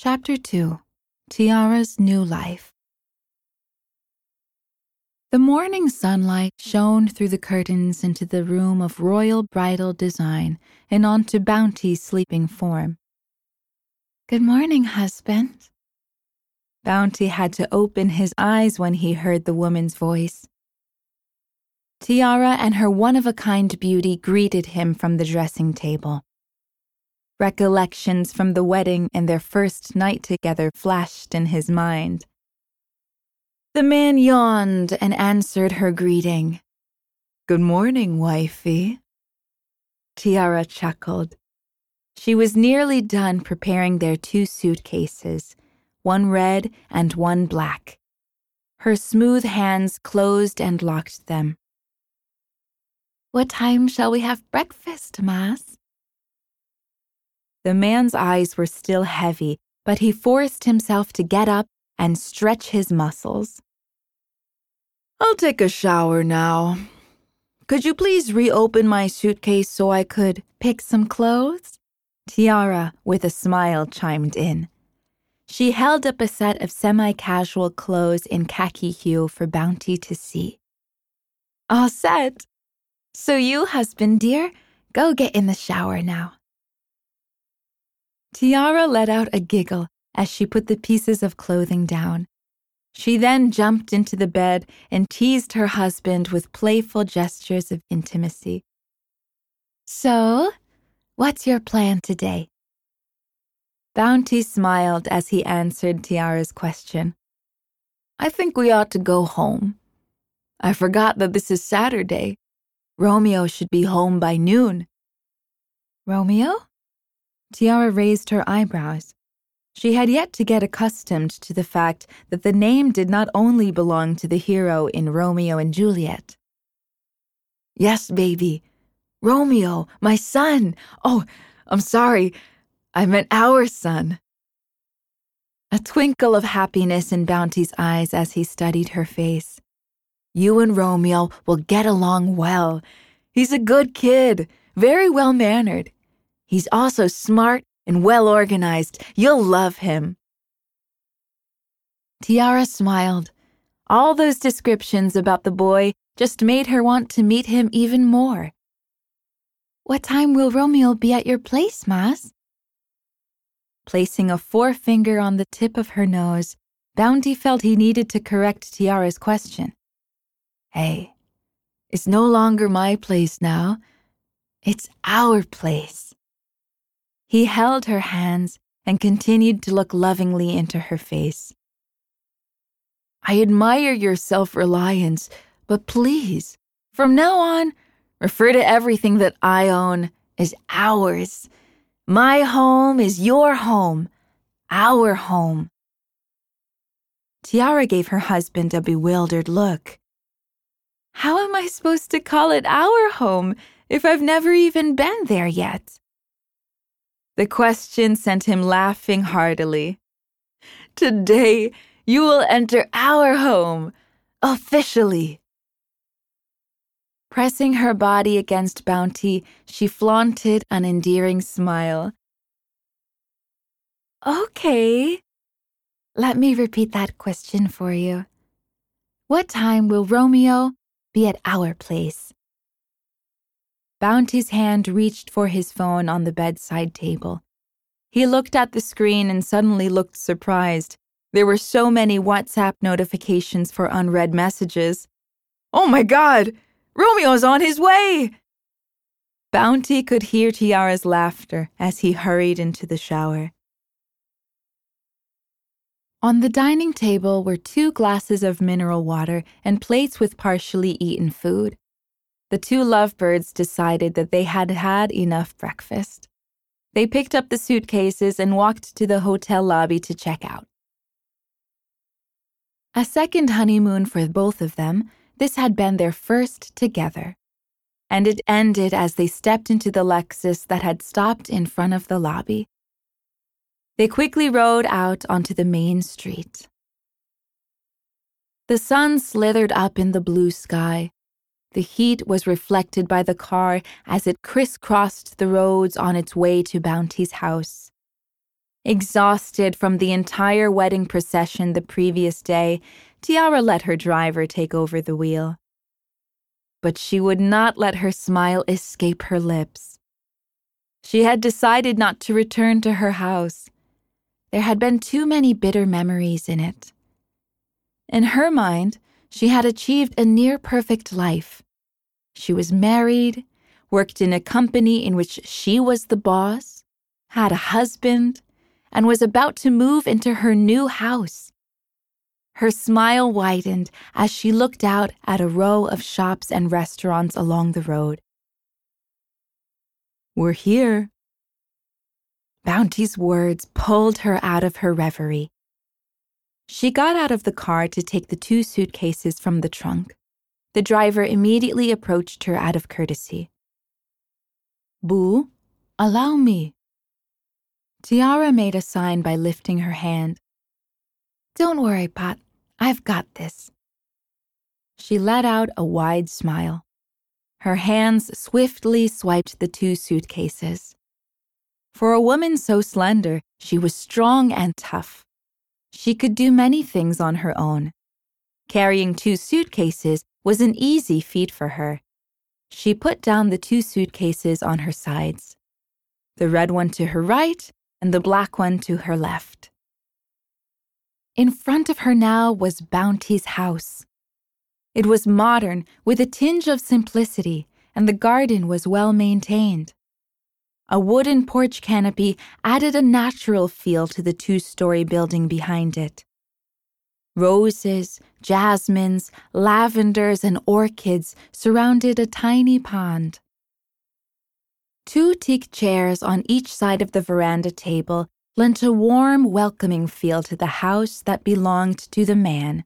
Chapter 2 Tiara's New Life The morning sunlight shone through the curtains into the room of royal bridal design and onto Bounty's sleeping form. Good morning, husband. Bounty had to open his eyes when he heard the woman's voice. Tiara and her one of a kind beauty greeted him from the dressing table. Recollections from the wedding and their first night together flashed in his mind. The man yawned and answered her greeting. Good morning, wifey. Tiara chuckled. She was nearly done preparing their two suitcases, one red and one black. Her smooth hands closed and locked them. What time shall we have breakfast, Mas? The man's eyes were still heavy, but he forced himself to get up and stretch his muscles. I'll take a shower now. Could you please reopen my suitcase so I could pick some clothes? Tiara, with a smile, chimed in. She held up a set of semi casual clothes in khaki hue for Bounty to see. All set. So, you, husband dear, go get in the shower now. Tiara let out a giggle as she put the pieces of clothing down. She then jumped into the bed and teased her husband with playful gestures of intimacy. So, what's your plan today? Bounty smiled as he answered Tiara's question. I think we ought to go home. I forgot that this is Saturday. Romeo should be home by noon. Romeo? Tiara raised her eyebrows. She had yet to get accustomed to the fact that the name did not only belong to the hero in Romeo and Juliet. Yes, baby. Romeo, my son. Oh, I'm sorry. I meant our son. A twinkle of happiness in Bounty's eyes as he studied her face. You and Romeo will get along well. He's a good kid, very well mannered. He's also smart and well organized. You'll love him. Tiara smiled. All those descriptions about the boy just made her want to meet him even more. What time will Romeo be at your place, Mas? Placing a forefinger on the tip of her nose, Bounty felt he needed to correct Tiara's question. Hey, it's no longer my place now. It's our place. He held her hands and continued to look lovingly into her face. I admire your self reliance, but please, from now on, refer to everything that I own as ours. My home is your home, our home. Tiara gave her husband a bewildered look. How am I supposed to call it our home if I've never even been there yet? The question sent him laughing heartily. Today, you will enter our home, officially. Pressing her body against Bounty, she flaunted an endearing smile. Okay. Let me repeat that question for you. What time will Romeo be at our place? Bounty's hand reached for his phone on the bedside table. He looked at the screen and suddenly looked surprised. There were so many WhatsApp notifications for unread messages. Oh my god! Romeo's on his way! Bounty could hear Tiara's laughter as he hurried into the shower. On the dining table were two glasses of mineral water and plates with partially eaten food the two lovebirds decided that they had had enough breakfast. They picked up the suitcases and walked to the hotel lobby to check out. A second honeymoon for both of them, this had been their first together. And it ended as they stepped into the Lexus that had stopped in front of the lobby. They quickly rode out onto the main street. The sun slithered up in the blue sky, the heat was reflected by the car as it crisscrossed the roads on its way to Bounty's house. Exhausted from the entire wedding procession the previous day, Tiara let her driver take over the wheel. But she would not let her smile escape her lips. She had decided not to return to her house. There had been too many bitter memories in it. In her mind, she had achieved a near perfect life. She was married, worked in a company in which she was the boss, had a husband, and was about to move into her new house. Her smile widened as she looked out at a row of shops and restaurants along the road. We're here. Bounty's words pulled her out of her reverie. She got out of the car to take the two suitcases from the trunk. The driver immediately approached her out of courtesy. Boo, allow me. Tiara made a sign by lifting her hand. Don't worry, Pat. I've got this. She let out a wide smile. Her hands swiftly swiped the two suitcases. For a woman so slender, she was strong and tough. She could do many things on her own. Carrying two suitcases was an easy feat for her. She put down the two suitcases on her sides, the red one to her right and the black one to her left. In front of her now was Bounty's house. It was modern with a tinge of simplicity, and the garden was well maintained. A wooden porch canopy added a natural feel to the two story building behind it. Roses, jasmines, lavenders, and orchids surrounded a tiny pond. Two teak chairs on each side of the veranda table lent a warm, welcoming feel to the house that belonged to the man,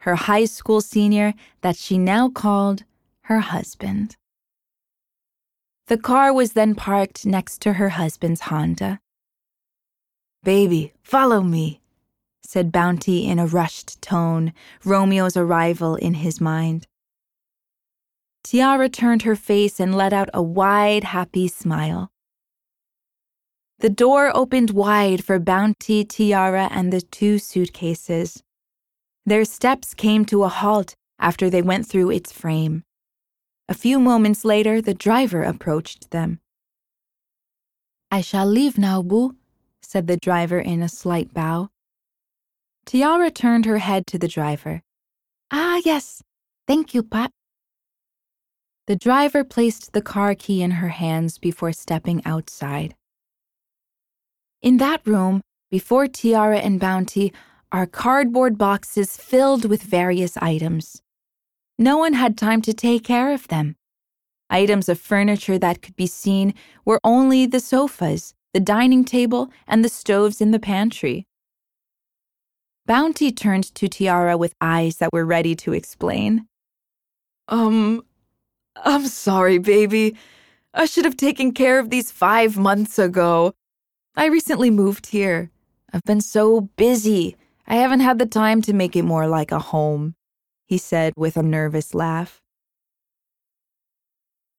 her high school senior that she now called her husband. The car was then parked next to her husband's Honda. Baby, follow me, said Bounty in a rushed tone, Romeo's arrival in his mind. Tiara turned her face and let out a wide, happy smile. The door opened wide for Bounty, Tiara, and the two suitcases. Their steps came to a halt after they went through its frame. A few moments later, the driver approached them. I shall leave now, Boo, said the driver in a slight bow. Tiara turned her head to the driver. Ah, yes. Thank you, Pat. The driver placed the car key in her hands before stepping outside. In that room, before Tiara and Bounty, are cardboard boxes filled with various items. No one had time to take care of them. Items of furniture that could be seen were only the sofas, the dining table, and the stoves in the pantry. Bounty turned to Tiara with eyes that were ready to explain. Um, I'm sorry, baby. I should have taken care of these five months ago. I recently moved here. I've been so busy. I haven't had the time to make it more like a home he said with a nervous laugh.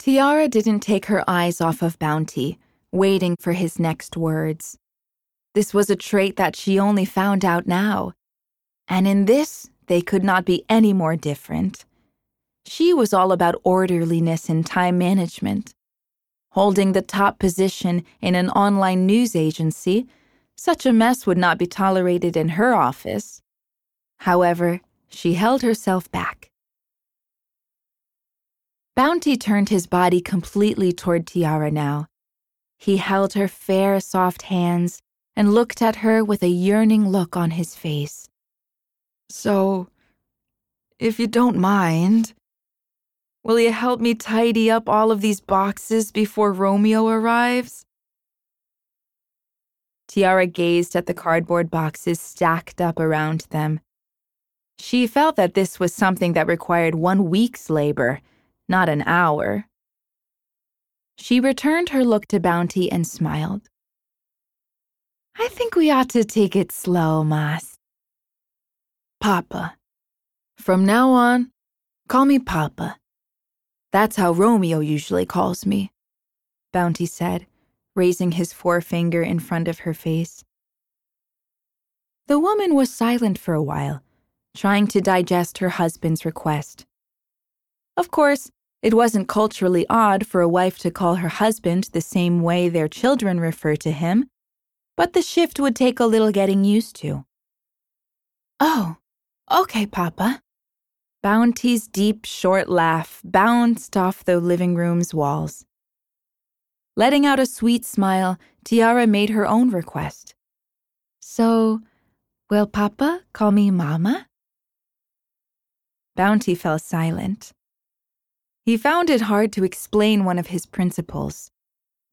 Tiara didn't take her eyes off of Bounty, waiting for his next words. This was a trait that she only found out now. And in this, they could not be any more different. She was all about orderliness and time management. Holding the top position in an online news agency, such a mess would not be tolerated in her office. However, she held herself back. Bounty turned his body completely toward Tiara now. He held her fair, soft hands and looked at her with a yearning look on his face. So, if you don't mind, will you help me tidy up all of these boxes before Romeo arrives? Tiara gazed at the cardboard boxes stacked up around them. She felt that this was something that required one week's labor, not an hour. She returned her look to Bounty and smiled. I think we ought to take it slow, Mas. Papa. From now on, call me Papa. That's how Romeo usually calls me, Bounty said, raising his forefinger in front of her face. The woman was silent for a while, trying to digest her husband's request. Of course, it wasn't culturally odd for a wife to call her husband the same way their children refer to him, but the shift would take a little getting used to. Oh, okay, Papa. Bounty's deep, short laugh bounced off the living room's walls. Letting out a sweet smile, Tiara made her own request. So, will Papa call me Mama? Bounty fell silent. He found it hard to explain one of his principles,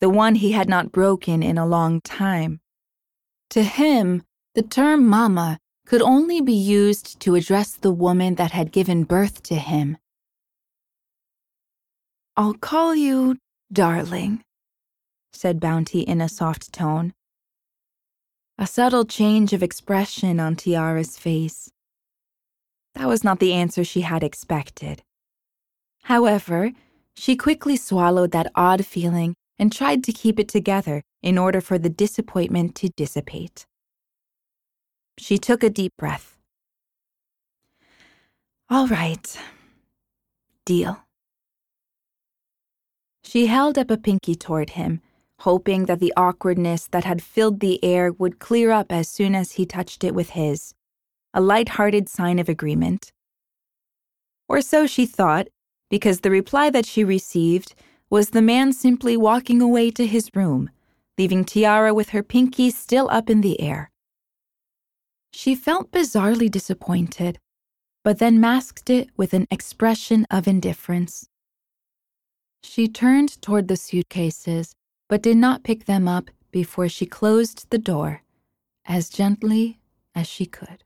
the one he had not broken in a long time. To him, the term Mama could only be used to address the woman that had given birth to him. I'll call you darling, said Bounty in a soft tone. A subtle change of expression on Tiara's face. That was not the answer she had expected. However, she quickly swallowed that odd feeling and tried to keep it together in order for the disappointment to dissipate. She took a deep breath. All right. Deal. She held up a pinky toward him, hoping that the awkwardness that had filled the air would clear up as soon as he touched it with his a light-hearted sign of agreement. Or so she thought, because the reply that she received was the man simply walking away to his room, leaving Tiara with her pinky still up in the air. She felt bizarrely disappointed, but then masked it with an expression of indifference. She turned toward the suitcases, but did not pick them up before she closed the door as gently as she could.